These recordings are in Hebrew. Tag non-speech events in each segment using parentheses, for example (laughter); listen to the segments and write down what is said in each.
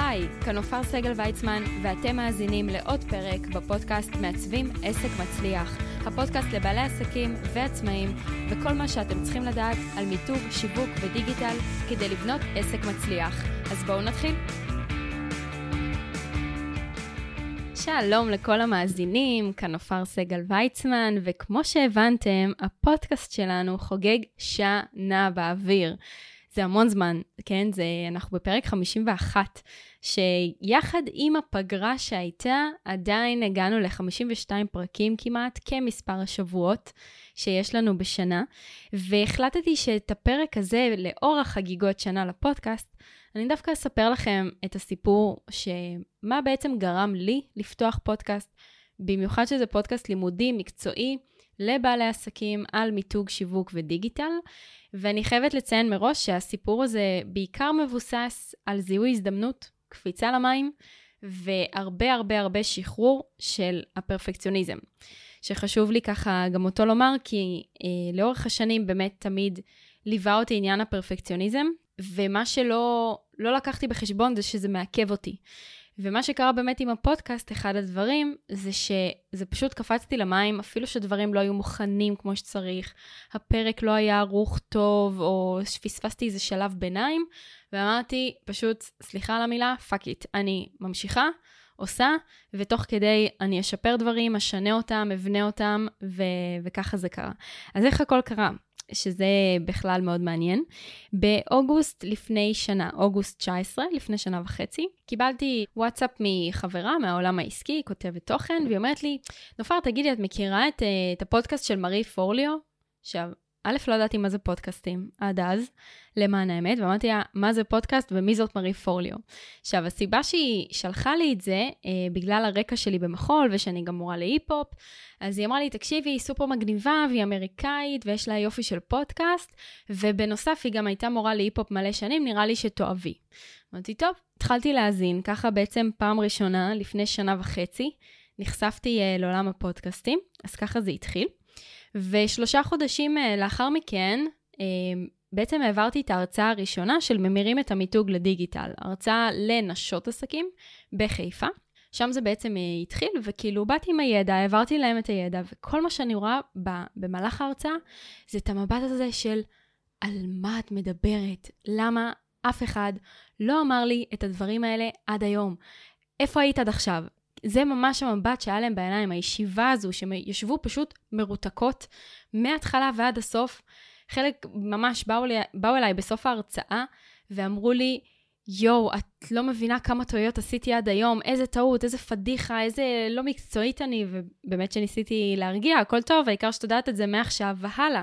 היי, כאן עופר סגל ויצמן, ואתם מאזינים לעוד פרק בפודקאסט מעצבים עסק מצליח. הפודקאסט לבעלי עסקים ועצמאים, וכל מה שאתם צריכים לדעת על מיתוג, שיווק ודיגיטל כדי לבנות עסק מצליח. אז בואו נתחיל. שלום לכל המאזינים, כאן עופר סגל ויצמן, וכמו שהבנתם, הפודקאסט שלנו חוגג שנה באוויר. זה המון זמן, כן? זה, אנחנו בפרק 51, שיחד עם הפגרה שהייתה, עדיין הגענו ל-52 פרקים כמעט, כמספר השבועות שיש לנו בשנה, והחלטתי שאת הפרק הזה, לאור החגיגות שנה לפודקאסט, אני דווקא אספר לכם את הסיפור שמה בעצם גרם לי לפתוח פודקאסט, במיוחד שזה פודקאסט לימודי, מקצועי, לבעלי עסקים על מיתוג, שיווק ודיגיטל. ואני חייבת לציין מראש שהסיפור הזה בעיקר מבוסס על זיהוי הזדמנות, קפיצה למים, והרבה הרבה הרבה שחרור של הפרפקציוניזם. שחשוב לי ככה גם אותו לומר, כי אה, לאורך השנים באמת תמיד ליווה אותי עניין הפרפקציוניזם, ומה שלא לא לקחתי בחשבון זה שזה מעכב אותי. ומה שקרה באמת עם הפודקאסט, אחד הדברים, זה שזה פשוט קפצתי למים, אפילו שדברים לא היו מוכנים כמו שצריך, הפרק לא היה ערוך טוב, או פספסתי איזה שלב ביניים, ואמרתי, פשוט, סליחה על המילה, fuck it, אני ממשיכה, עושה, ותוך כדי אני אשפר דברים, אשנה אותם, אבנה אותם, ו- וככה זה קרה. אז איך הכל קרה? שזה בכלל מאוד מעניין. באוגוסט לפני שנה, אוגוסט 19, לפני שנה וחצי, קיבלתי וואטסאפ מחברה מהעולם העסקי, כותבת תוכן, והיא אומרת לי, נופר, תגידי, את מכירה את, אה, את הפודקאסט של מארי פורליו? עכשיו, א', לא ידעתי מה זה פודקאסטים עד אז, למען האמת, ואמרתי לה, מה זה פודקאסט ומי זאת מרי פורליו. עכשיו, הסיבה שהיא שלחה לי את זה, אה, בגלל הרקע שלי במחול, ושאני גם מורה להיפ-הופ, אז היא אמרה לי, תקשיבי, היא סופר מגניבה, והיא אמריקאית, ויש לה יופי של פודקאסט, ובנוסף, היא גם הייתה מורה להיפ-הופ מלא שנים, נראה לי שתאהבי. אמרתי, טוב, התחלתי להאזין, ככה בעצם פעם ראשונה, לפני שנה וחצי, נחשפתי uh, לעולם הפודקאסטים, אז ככה זה התחיל. ושלושה חודשים uh, לאחר מכן, uh, בעצם העברתי את ההרצאה הראשונה של ממירים את המיתוג לדיגיטל, הרצאה לנשות עסקים בחיפה. שם זה בעצם uh, התחיל, וכאילו באתי עם הידע, העברתי להם את הידע, וכל מה שאני רואה במהלך ההרצאה זה את המבט הזה של על מה את מדברת, למה אף אחד לא אמר לי את הדברים האלה עד היום. איפה היית עד עכשיו? זה ממש המבט שהיה להם בעיניים, הישיבה הזו, שהם ישבו פשוט מרותקות מההתחלה ועד הסוף. חלק ממש באו, לי, באו אליי בסוף ההרצאה ואמרו לי, יואו, את לא מבינה כמה טעויות עשיתי עד היום, איזה טעות, איזה פדיחה, איזה לא מקצועית אני, ובאמת שניסיתי להרגיע, הכל טוב, העיקר שאת יודעת את זה מעכשיו והלאה.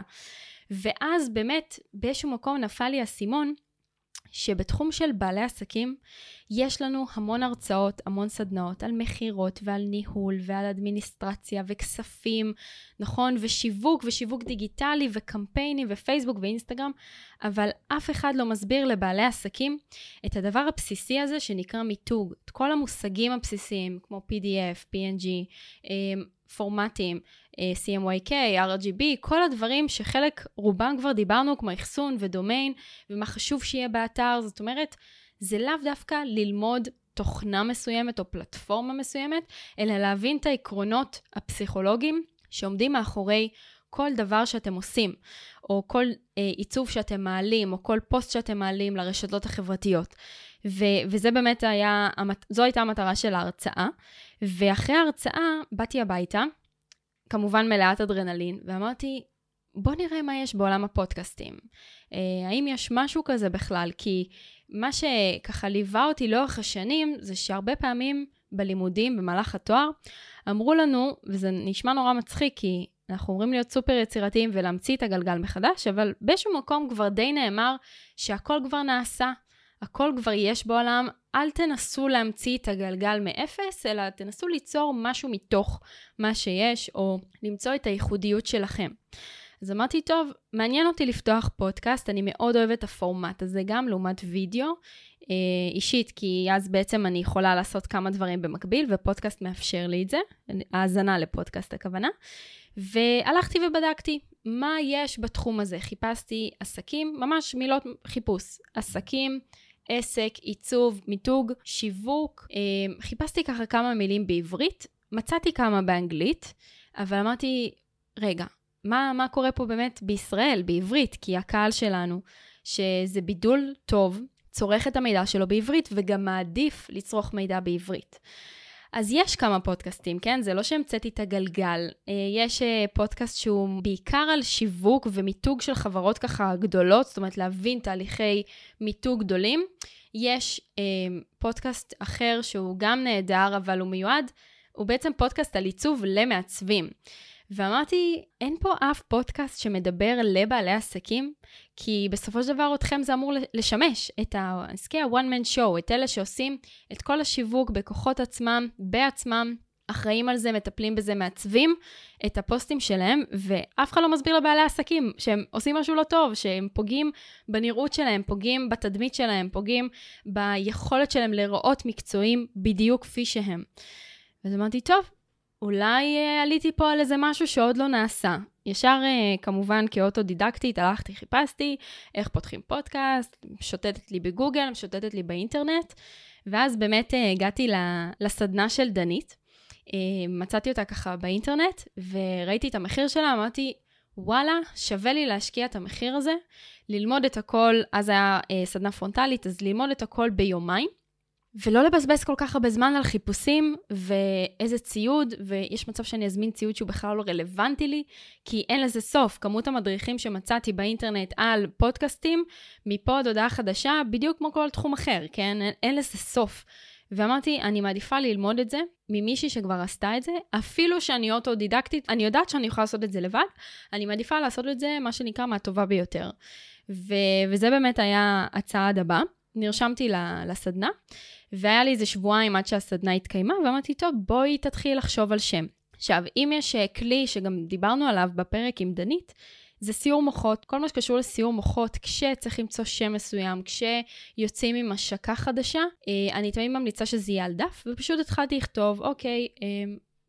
ואז באמת, באיזשהו מקום נפל לי האסימון, שבתחום של בעלי עסקים יש לנו המון הרצאות, המון סדנאות על מכירות ועל ניהול ועל אדמיניסטרציה וכספים, נכון? ושיווק ושיווק דיגיטלי וקמפיינים ופייסבוק ואינסטגרם, אבל אף אחד לא מסביר לבעלי עסקים את הדבר הבסיסי הזה שנקרא מיתוג, את כל המושגים הבסיסיים כמו PDF, PNG, פורמטים, אה, CMYK, RGB, כל הדברים שחלק, רובם כבר דיברנו, כמו אחסון ודומיין, ומה חשוב שיהיה באתר, זאת אומרת, זה לאו דווקא ללמוד תוכנה מסוימת או פלטפורמה מסוימת, אלא להבין את העקרונות הפסיכולוגיים שעומדים מאחורי כל דבר שאתם עושים, או כל אה, עיצוב שאתם מעלים, או כל פוסט שאתם מעלים לרשתות החברתיות. ו- וזה באמת היה, זו הייתה המטרה של ההרצאה. ואחרי ההרצאה באתי הביתה, כמובן מלאת אדרנלין, ואמרתי, בוא נראה מה יש בעולם הפודקאסטים. אה, האם יש משהו כזה בכלל? כי מה שככה ליווה אותי לאורך השנים, זה שהרבה פעמים בלימודים, במהלך התואר, אמרו לנו, וזה נשמע נורא מצחיק, כי אנחנו אומרים להיות סופר יצירתיים ולהמציא את הגלגל מחדש, אבל באיזשהו מקום כבר די נאמר שהכל כבר נעשה, הכל כבר יש בעולם, אל תנסו להמציא את הגלגל מאפס, אלא תנסו ליצור משהו מתוך מה שיש, או למצוא את הייחודיות שלכם. אז אמרתי, טוב, מעניין אותי לפתוח פודקאסט, אני מאוד אוהבת את הפורמט הזה גם לעומת וידאו אה, אישית, כי אז בעצם אני יכולה לעשות כמה דברים במקביל, ופודקאסט מאפשר לי את זה, האזנה לפודקאסט הכוונה. והלכתי ובדקתי מה יש בתחום הזה. חיפשתי עסקים, ממש מילות חיפוש, עסקים עסק, עיצוב, מיתוג, שיווק. חיפשתי ככה כמה מילים בעברית, מצאתי כמה באנגלית, אבל אמרתי, רגע, מה, מה קורה פה באמת בישראל, בעברית? כי הקהל שלנו, שזה בידול טוב, צורך את המידע שלו בעברית וגם מעדיף לצרוך מידע בעברית. אז יש כמה פודקאסטים, כן? זה לא שהמצאתי את הגלגל. אה, יש אה, פודקאסט שהוא בעיקר על שיווק ומיתוג של חברות ככה גדולות, זאת אומרת להבין תהליכי מיתוג גדולים. יש אה, פודקאסט אחר שהוא גם נהדר, אבל הוא מיועד, הוא בעצם פודקאסט על עיצוב למעצבים. ואמרתי, אין פה אף פודקאסט שמדבר לבעלי עסקים, כי בסופו של דבר אתכם זה אמור לשמש את העסקי ה-one man show, את אלה שעושים את כל השיווק בכוחות עצמם, בעצמם, אחראים על זה, מטפלים בזה, מעצבים את הפוסטים שלהם, ואף אחד לא מסביר לבעלי עסקים שהם עושים משהו לא טוב, שהם פוגעים בנראות שלהם, פוגעים בתדמית שלהם, פוגעים ביכולת שלהם לראות מקצועים בדיוק כפי שהם. אז אמרתי, טוב, אולי uh, עליתי פה על איזה משהו שעוד לא נעשה. ישר, uh, כמובן, כאוטודידקטית, הלכתי, חיפשתי איך פותחים פודקאסט, שוטטת לי בגוגל, שוטטת לי באינטרנט, ואז באמת uh, הגעתי לסדנה של דנית. Uh, מצאתי אותה ככה באינטרנט, וראיתי את המחיר שלה, אמרתי, וואלה, שווה לי להשקיע את המחיר הזה, ללמוד את הכל, אז היה uh, סדנה פרונטלית, אז ללמוד את הכל ביומיים. ולא לבזבז כל כך הרבה זמן על חיפושים ואיזה ציוד, ויש מצב שאני אזמין ציוד שהוא בכלל לא רלוונטי לי, כי אין לזה סוף. כמות המדריכים שמצאתי באינטרנט על פודקאסטים, מפה עד הודעה חדשה, בדיוק כמו כל תחום אחר, כן? אין, אין לזה סוף. ואמרתי, אני מעדיפה ללמוד את זה ממישהי שכבר עשתה את זה, אפילו שאני אוטודידקטית, אני יודעת שאני יכולה לעשות את זה לבד, אני מעדיפה לעשות את זה, מה שנקרא, מהטובה ביותר. ו- וזה באמת היה הצעד הבא. נרשמתי לסדנה, והיה לי איזה שבועיים עד שהסדנה התקיימה, ואמרתי, טוב, בואי תתחיל לחשוב על שם. עכשיו, אם יש אה, כלי שגם דיברנו עליו בפרק עם דנית, זה סיור מוחות. כל מה שקשור לסיור מוחות, כשצריך למצוא שם מסוים, כשיוצאים עם השקה חדשה, אה, אני תמיד ממליצה שזה יהיה על דף, ופשוט התחלתי לכתוב, אוקיי, אה,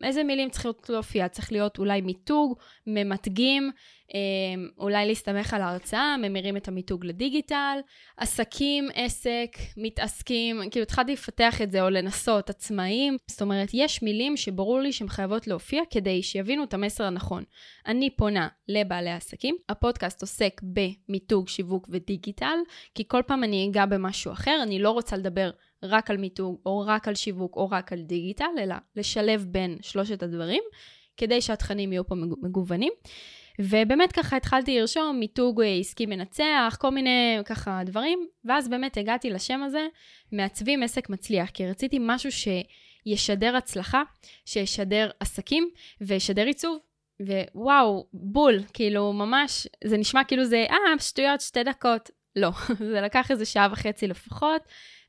איזה מילים צריכות להופיע? צריך להיות אולי מיתוג, ממתגים, אמ, אולי להסתמך על ההרצאה, ממירים את המיתוג לדיגיטל, עסקים, עסק, מתעסקים, כאילו התחלתי לפתח את זה או לנסות, עצמאים. זאת אומרת, יש מילים שברור לי שהן חייבות להופיע כדי שיבינו את המסר הנכון. אני פונה לבעלי עסקים, הפודקאסט עוסק במיתוג, שיווק ודיגיטל, כי כל פעם אני אגע במשהו אחר, אני לא רוצה לדבר רק על מיתוג, או רק על שיווק, או רק על דיגיטל, אלא לשלב בין שלושת הדברים, כדי שהתכנים יהיו פה מגוונים. ובאמת ככה התחלתי לרשום מיתוג עסקי מנצח, כל מיני ככה דברים, ואז באמת הגעתי לשם הזה, מעצבים עסק מצליח, כי רציתי משהו שישדר הצלחה, שישדר עסקים וישדר עיצוב. ווואו, בול, כאילו ממש, זה נשמע כאילו זה, אה, שטויות, שתי דקות. לא, (laughs) זה לקח איזה שעה וחצי לפחות.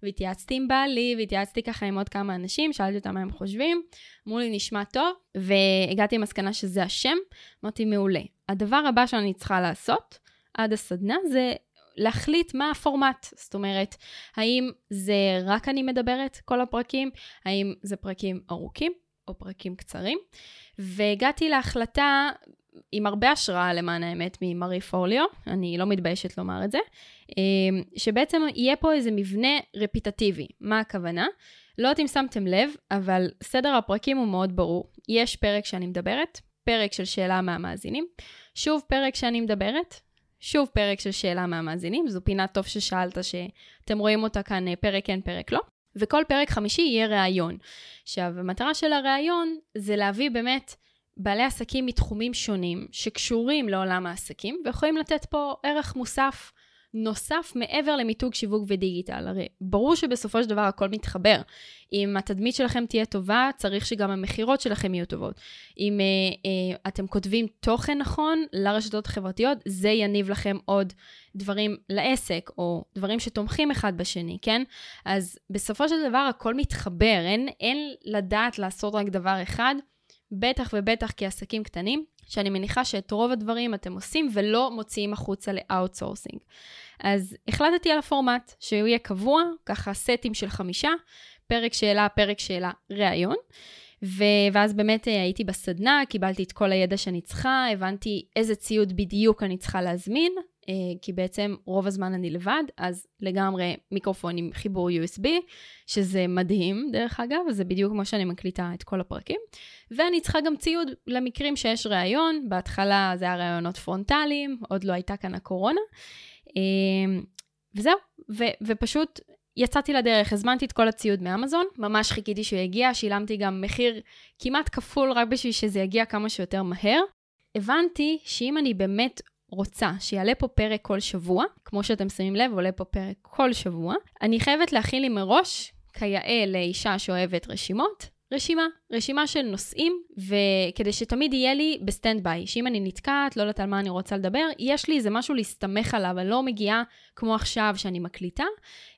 והתייעצתי עם בעלי, והתייעצתי ככה עם עוד כמה אנשים, שאלתי אותם מה הם חושבים, אמרו לי, נשמע טוב, והגעתי למסקנה שזה השם, אמרתי, מעולה. הדבר הבא שאני צריכה לעשות עד הסדנה זה להחליט מה הפורמט. זאת אומרת, האם זה רק אני מדברת כל הפרקים, האם זה פרקים ארוכים או פרקים קצרים. והגעתי להחלטה עם הרבה השראה למען האמת ממרי פוליו, אני לא מתביישת לומר את זה, אמ, שבעצם יהיה פה איזה מבנה רפיטטיבי. מה הכוונה? לא יודעת אם שמתם לב, אבל סדר הפרקים הוא מאוד ברור. יש פרק שאני מדברת, פרק של שאלה מהמאזינים, שוב פרק שאני מדברת, שוב פרק של שאלה מהמאזינים, זו פינה טוב ששאלת שאתם רואים אותה כאן אה, פרק כן, פרק לא. וכל פרק חמישי יהיה ראיון. עכשיו, המטרה של הראיון זה להביא באמת בעלי עסקים מתחומים שונים שקשורים לעולם העסקים ויכולים לתת פה ערך מוסף נוסף מעבר למיתוג שיווק ודיגיטל. הרי ברור שבסופו של דבר הכל מתחבר. אם התדמית שלכם תהיה טובה, צריך שגם המכירות שלכם יהיו טובות. אם אה, אה, אתם כותבים תוכן נכון לרשתות החברתיות, זה יניב לכם עוד דברים לעסק, או דברים שתומכים אחד בשני, כן? אז בסופו של דבר הכל מתחבר, אין, אין לדעת לעשות רק דבר אחד. בטח ובטח כעסקים קטנים, שאני מניחה שאת רוב הדברים אתם עושים ולא מוציאים החוצה ל outsourcing. אז החלטתי על הפורמט, שהוא יהיה קבוע, ככה סטים של חמישה, פרק שאלה, פרק שאלה, ראיון. ו- ואז באמת אה, הייתי בסדנה, קיבלתי את כל הידע שאני צריכה, הבנתי איזה ציוד בדיוק אני צריכה להזמין, כי בעצם רוב הזמן אני לבד, אז לגמרי מיקרופון עם חיבור USB, שזה מדהים דרך אגב, זה בדיוק כמו שאני מקליטה את כל הפרקים. ואני צריכה גם ציוד למקרים שיש ראיון, בהתחלה זה היה ראיונות פרונטליים, עוד לא הייתה כאן הקורונה. אה, וזהו, ו- ופשוט יצאתי לדרך, הזמנתי את כל הציוד מאמזון, ממש חיכיתי שהוא יגיע, שילמתי גם מחיר כמעט כפול רק בשביל שזה יגיע כמה שיותר מהר. הבנתי שאם אני באמת רוצה שיעלה פה פרק כל שבוע, כמו שאתם שמים לב, עולה פה פרק כל שבוע, אני חייבת להכין לי מראש, כיאה לאישה שאוהבת רשימות, רשימה, רשימה של נושאים, וכדי שתמיד יהיה לי ב standby, שאם אני נתקעת, לא יודעת על מה אני רוצה לדבר, יש לי איזה משהו להסתמך עליו, אני לא מגיעה כמו עכשיו שאני מקליטה,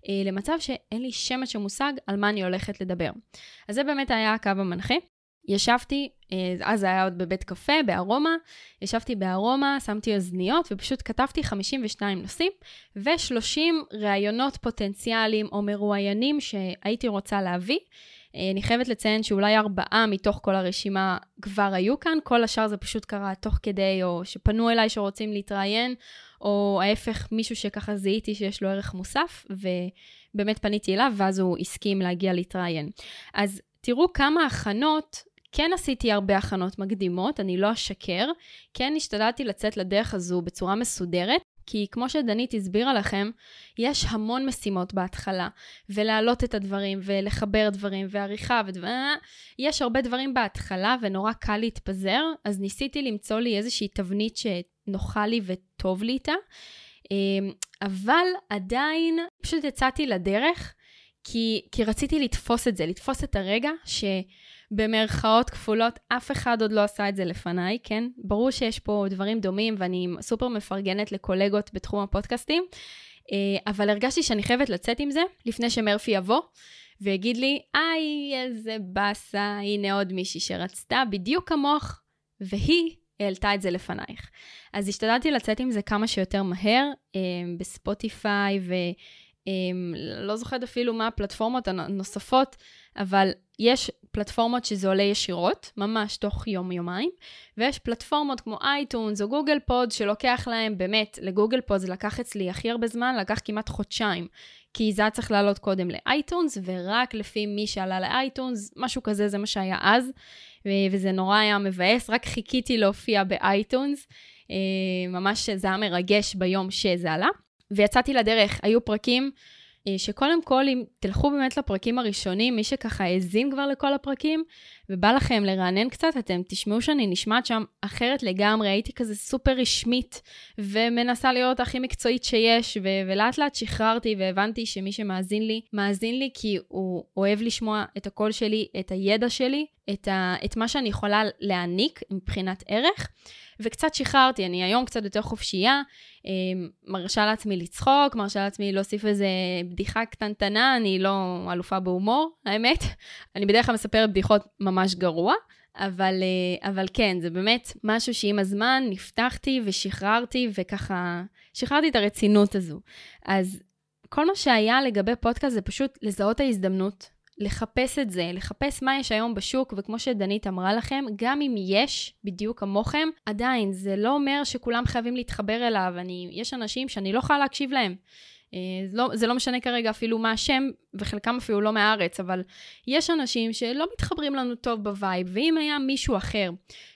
אה, למצב שאין לי שמץ של מושג על מה אני הולכת לדבר. אז זה באמת היה הקו המנחה. ישבתי, אה, אז זה היה עוד בבית קפה, בארומה, ישבתי בארומה, שמתי אוזניות ופשוט כתבתי 52 נושאים ו-30 ראיונות פוטנציאליים או מרואיינים שהייתי רוצה להביא. אה, אני חייבת לציין שאולי ארבעה מתוך כל הרשימה כבר היו כאן, כל השאר זה פשוט קרה תוך כדי, או שפנו אליי שרוצים להתראיין, או ההפך, מישהו שככה זיהיתי שיש לו ערך מוסף, ובאמת פניתי אליו, ואז הוא הסכים להגיע להתראיין. אז תראו כמה הכנות כן עשיתי הרבה הכנות מקדימות, אני לא אשקר, כן השתדלתי לצאת לדרך הזו בצורה מסודרת, כי כמו שדנית הסבירה לכם, יש המון משימות בהתחלה, ולהעלות את הדברים, ולחבר דברים, ועריכה ודברים, יש הרבה דברים בהתחלה, ונורא קל להתפזר, אז ניסיתי למצוא לי איזושהי תבנית שנוחה לי וטוב לי איתה, אמ, אבל עדיין פשוט יצאתי לדרך, כי, כי רציתי לתפוס את זה, לתפוס את הרגע ש... במרכאות כפולות, אף אחד עוד לא עשה את זה לפניי, כן? ברור שיש פה דברים דומים ואני סופר מפרגנת לקולגות בתחום הפודקאסטים, אה, אבל הרגשתי שאני חייבת לצאת עם זה לפני שמרפי יבוא. ויגיד לי, היי, איזה באסה, הנה עוד מישהי שרצתה בדיוק כמוך, והיא העלתה את זה לפנייך. אז השתדלתי לצאת עם זה כמה שיותר מהר, אה, ב Spotify, אה, זוכרת אפילו מה הפלטפורמות הנוספות, אבל יש פלטפורמות שזה עולה ישירות, ממש תוך יום-יומיים, ויש פלטפורמות כמו iTunes או Google Pod שלוקח להם, באמת, ל Google Pod זה לקח אצלי הכי הרבה זמן, לקח כמעט חודשיים. כי זה היה צריך לעלות קודם ל iTunes, ורק לפי מי שעלה ל iTunes, משהו כזה, זה מה שהיה אז, וזה נורא היה מבאס, רק חיכיתי להופיע ב iTunes, אה, ממש זה היה מרגש ביום שזה עלה. ויצאתי לדרך, היו פרקים אה, שקודם כל, אם תלכו באמת לפרקים הראשונים, מי שככה האזין כבר לכל הפרקים, ובא לכם לרענן קצת, אתם תשמעו שאני נשמעת שם אחרת לגמרי, הייתי כזה סופר רשמית, ומנסה להיות הכי מקצועית שיש, ו- ולאט לאט שחררתי והבנתי שמי שמאזין לי, מאזין לי כי הוא אוהב לשמוע את הקול שלי, את הידע שלי, את, ה- את מה שאני יכולה להעניק מבחינת ערך. וקצת שחררתי, אני היום קצת יותר חופשייה, אמ, מרשה לעצמי לצחוק, מרשה לעצמי להוסיף איזה בדיחה קטנטנה, אני לא אלופה בהומור, האמת. אני בדרך כלל מספרת בדיחות ממש גרוע, אבל, אה, אבל כן, זה באמת משהו שעם הזמן נפתחתי ושחררתי, וככה, שחררתי את הרצינות הזו. אז כל מה שהיה לגבי פודקאסט זה פשוט לזהות ההזדמנות, לחפש את זה, לחפש מה יש היום בשוק, וכמו שדנית אמרה לכם, גם אם יש, בדיוק כמוכם, עדיין, זה לא אומר שכולם חייבים להתחבר אליו. אני, יש אנשים שאני לא יכולה להקשיב להם. אה, זה לא, זה לא משנה כרגע אפילו מה השם, וחלקם אפילו לא מהארץ, אבל יש אנשים שלא מתחברים לנו טוב ב vibe, ואם היה מישהו אחר,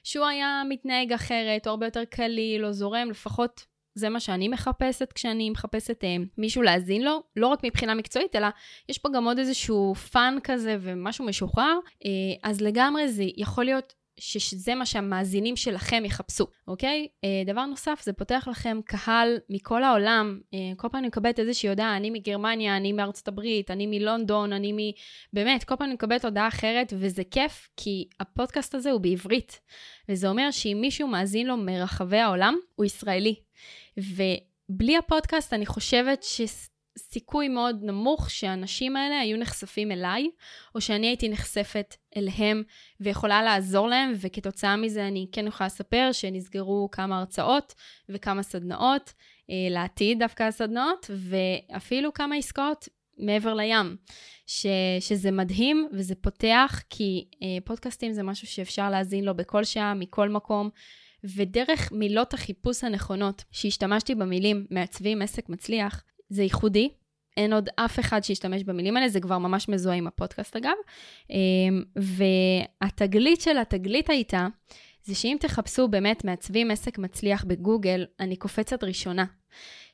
שהוא היה מתנהג אחרת, או הרבה יותר קליל, או זורם, לפחות זה מה שאני מחפשת כשאני מחפשת אה, מישהו להאזין לו, לא רק מבחינה מקצועית, אלא יש פה גם עוד איזשהו fun כזה ומשהו משוחרר, אה, אז לגמרי זה יכול להיות שזה מה שהמאזינים שלכם יחפשו, אוקיי? אה, דבר נוסף, זה פותח לכם קהל מכל העולם. אה, כל פעם אני מקבלת איזושהי הודעה, אני מגרמניה, אני מארצות הברית, אני מלונדון, אני מ... באמת, כל פעם אני מקבלת הודעה אחרת, וזה כיף, כי הפודקאסט הזה הוא בעברית. וזה אומר שאם מישהו מאזין לו מרחבי העולם, הוא ישראלי. ובלי הפודקאסט אני חושבת שסיכוי מאוד נמוך שהאנשים האלה היו נחשפים אליי, או שאני הייתי נחשפת אליהם ויכולה לעזור להם, וכתוצאה מזה אני כן יכולה לספר שנסגרו כמה הרצאות וכמה סדנאות, אה, לעתיד דווקא הסדנאות, ואפילו כמה עסקאות מעבר לים, ש, שזה מדהים וזה פותח, כי אה, פודקאסטים זה משהו שאפשר להאזין לו בכל שעה, מכל מקום, ודרך מילות החיפוש הנכונות שהשתמשתי במילים מעצבים עסק מצליח, זה ייחודי. אין עוד אף אחד שישתמש במילים האלה, זה כבר ממש מזוהה עם הפודקאסט אגב. אמ, והתגלית של התגלית הייתה, זה שאם תחפשו באמת מעצבים עסק מצליח בגוגל, אני קופצת ראשונה.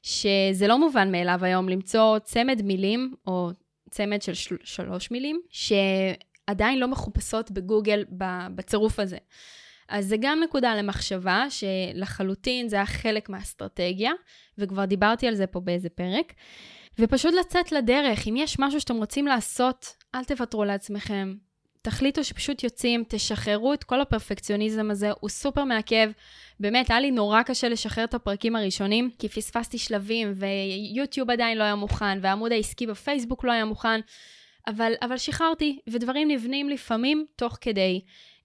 שזה לא מובן מאליו היום למצוא צמד מילים, או צמד של של שלוש מילים, שעדיין לא מחופשות בגוגל בצירוף הזה. אז זה גם נקודה למחשבה, שלחלוטין זה היה חלק מהאסטרטגיה, וכבר דיברתי על זה פה באיזה פרק. ופשוט לצאת לדרך, אם יש משהו שאתם רוצים לעשות, אל תוותרו לעצמכם. תחליטו שפשוט יוצאים, תשחררו את כל הפרפקציוניזם הזה, הוא סופר מעכב. באמת, היה לי נורא קשה לשחרר את הפרקים הראשונים, כי פספסתי שלבים, ויוטיוב עדיין לא היה מוכן, והעמוד העסקי בפייסבוק לא היה מוכן, אבל, אבל שחררתי, ודברים נבנים לפעמים תוך כדי.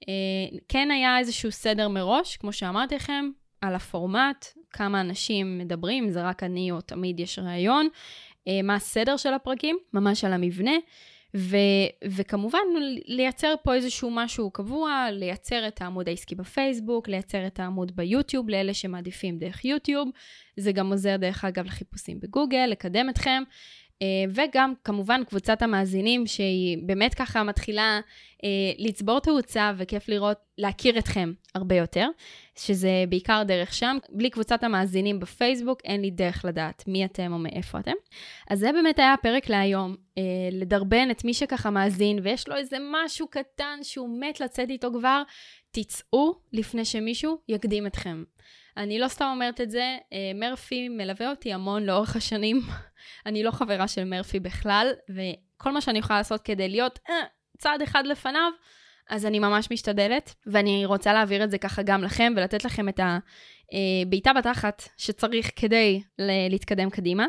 אה, כן היה איזשהו סדר מראש, כמו שאמרתי לכם, על הפורמט, כמה אנשים מדברים, זה רק אני או תמיד יש ראיון, אה, מה הסדר של הפרקים, ממש על המבנה. ו, וכמובן, לייצר פה איזשהו משהו קבוע, לייצר את העמוד העסקי בפייסבוק, לייצר את העמוד ביוטיוב לאלה שמעדיפים דרך יוטיוב. זה גם עוזר, דרך אגב, לחיפושים בגוגל, לקדם אתכם. אה, וגם כמובן קבוצת המאזינים שהיא באמת ככה מתחילה אה, לצבור תאוצה וכיף לראות, להכיר אתכם הרבה יותר, שזה בעיקר דרך שם. בלי קבוצת המאזינים בפייסבוק אין לי דרך לדעת מי אתם או מאיפה אתם. אז זה באמת היה הפרק להיום, אה, לדרבן את מי שככה מאזין ויש לו איזה משהו קטן שהוא מת לצאת איתו כבר, תצאו לפני שמישהו יקדים אתכם. אני לא סתם אומרת את זה, אה, מרפי מלווה אותי המון לאורך השנים. (laughs) אני לא חברה של מרפי בכלל, וכל מה שאני יכולה לעשות כדי להיות אה, צעד אחד לפניו, אז אני ממש משתדלת, ואני רוצה להעביר את זה ככה גם לכם ולתת לכם את הבעיטה אה, בתחת שצריך כדי להתקדם קדימה,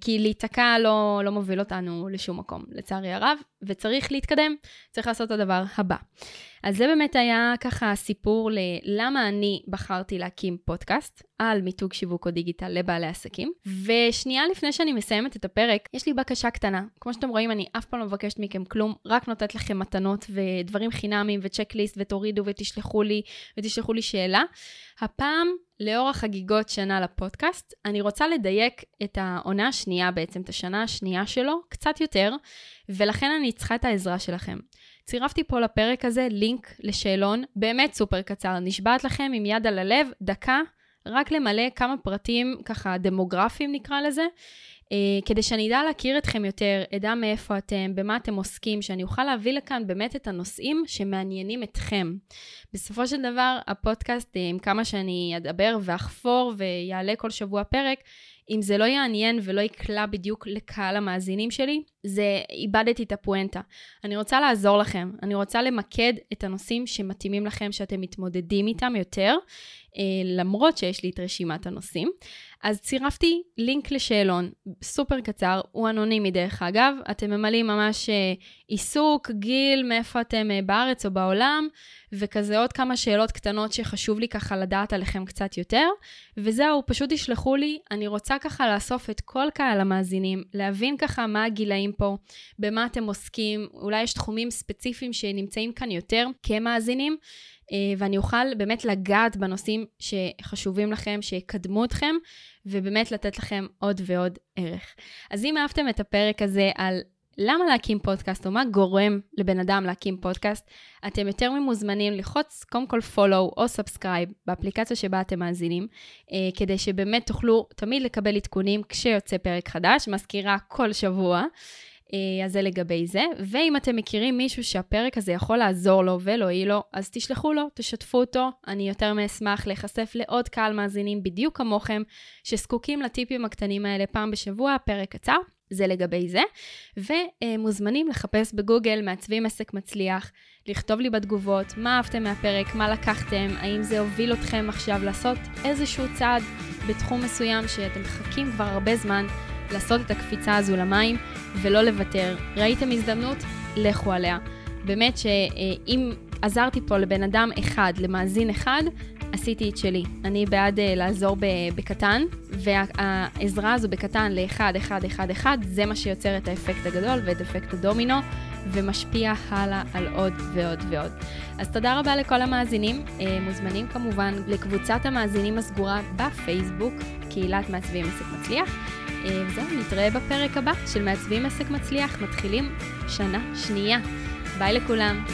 כי להיתקע לא, לא מוביל אותנו לשום מקום, לצערי הרב, וצריך להתקדם, צריך לעשות את הדבר הבא. אז זה באמת היה ככה הסיפור ללמה אני בחרתי להקים פודקאסט על מיתוג שיווק או דיגיטל לבעלי עסקים. ושנייה לפני שאני מסיימת את הפרק, יש לי בקשה קטנה. כמו שאתם רואים, אני אף פעם לא מבקשת מכם כלום, רק נותנת לכם מתנות ודברים חינמיים וצ'קליסט ותורידו ותשלחו לי ותשלחו לי שאלה. הפעם, לאור החגיגות שנה לפודקאסט, אני רוצה לדייק את העונה השנייה בעצם, את השנה השנייה שלו, קצת יותר, ולכן אני צריכה את העזרה שלכם. צירפתי פה לפרק הזה לינק לשאלון, באמת סופר קצר, נשבעת לכם עם יד על הלב, דקה, רק למלא כמה פרטים ככה דמוגרפיים נקרא לזה, אה, כדי שאני אדע להכיר אתכם יותר, אדע מאיפה אתם, במה אתם עוסקים, שאני אוכל להביא לכאן באמת את הנושאים שמעניינים אתכם. בסופו של דבר, הפודקאסט, אה, עם כמה שאני אדבר ואחפור ויעלה כל שבוע פרק, אם זה לא יעניין ולא יקלע בדיוק לקהל המאזינים שלי, זה איבדתי את הפואנטה. אני רוצה לעזור לכם, אני רוצה למקד את הנושאים שמתאימים לכם, שאתם מתמודדים איתם יותר, למרות שיש לי את רשימת הנושאים. אז צירפתי לינק לשאלון, סופר קצר, הוא אנונימי דרך אגב, אתם ממלאים ממש אה, עיסוק, גיל, מאיפה אתם אה, בארץ או בעולם, וכזה עוד כמה שאלות קטנות שחשוב לי ככה לדעת עליכם קצת יותר, וזהו, פשוט תשלחו לי, אני רוצה ככה לאסוף את כל קהל המאזינים, להבין ככה מה הגילאים פה, במה אתם עוסקים, אולי יש תחומים ספציפיים שנמצאים כאן יותר כמאזינים. אה, ואני אוכל באמת לגעת בנושאים שחשובים לכם, שיקדמו אתכם, ובאמת לתת לכם עוד ועוד ערך. אז אם אהבתם את הפרק הזה על למה להקים פודקאסט, או מה גורם לבן אדם להקים פודקאסט, אתם יותר ממוזמנים ללחוץ קודם כל follow או subscribe באפליקציה שבה אתם מאזינים, אה, כדי שבאמת תוכלו תמיד לקבל עדכונים כשיוצא פרק חדש, מזכירה כל שבוע. אה, אז זה לגבי זה. ואם אתם מכירים מישהו שהפרק הזה יכול לעזור לו ולהועיל לו, אז תשלחו לו, תשתפו אותו. אני יותר מאשמח להיחשף לעוד קהל מאזינים בדיוק כמוכם, שזקוקים לטיפים הקטנים האלה פעם בשבוע, פרק קצר. זה לגבי זה. ומוזמנים לחפש בגוגל מעצבים עסק מצליח, לכתוב לי בתגובות מה אהבתם מהפרק, מה לקחתם, האם זה הוביל אתכם עכשיו לעשות איזשהו צעד בתחום מסוים שאתם מחכים כבר הרבה זמן. לעשות את הקפיצה הזו למים ולא לוותר. ראיתם הזדמנות? לכו עליה. באמת שאם עזרתי פה לבן אדם אחד, למאזין אחד, עשיתי את שלי. אני בעד uh, לעזור בקטן, והעזרה הזו בקטן לאחד, אחד, אחד, אחד, זה מה שיוצר את האפקט הגדול ואת אפקט הדומינו, ומשפיע הלאה על עוד ועוד ועוד. אז תודה רבה לכל המאזינים. Uh, מוזמנים כמובן לקבוצת המאזינים הסגורה בפייסבוק, קהילת מעצבים עסק מצליח. Uh, וזהו, נתראה בפרק הבא של מעצבים עסק מצליח. מתחילים שנה שנייה. ביי לכולם.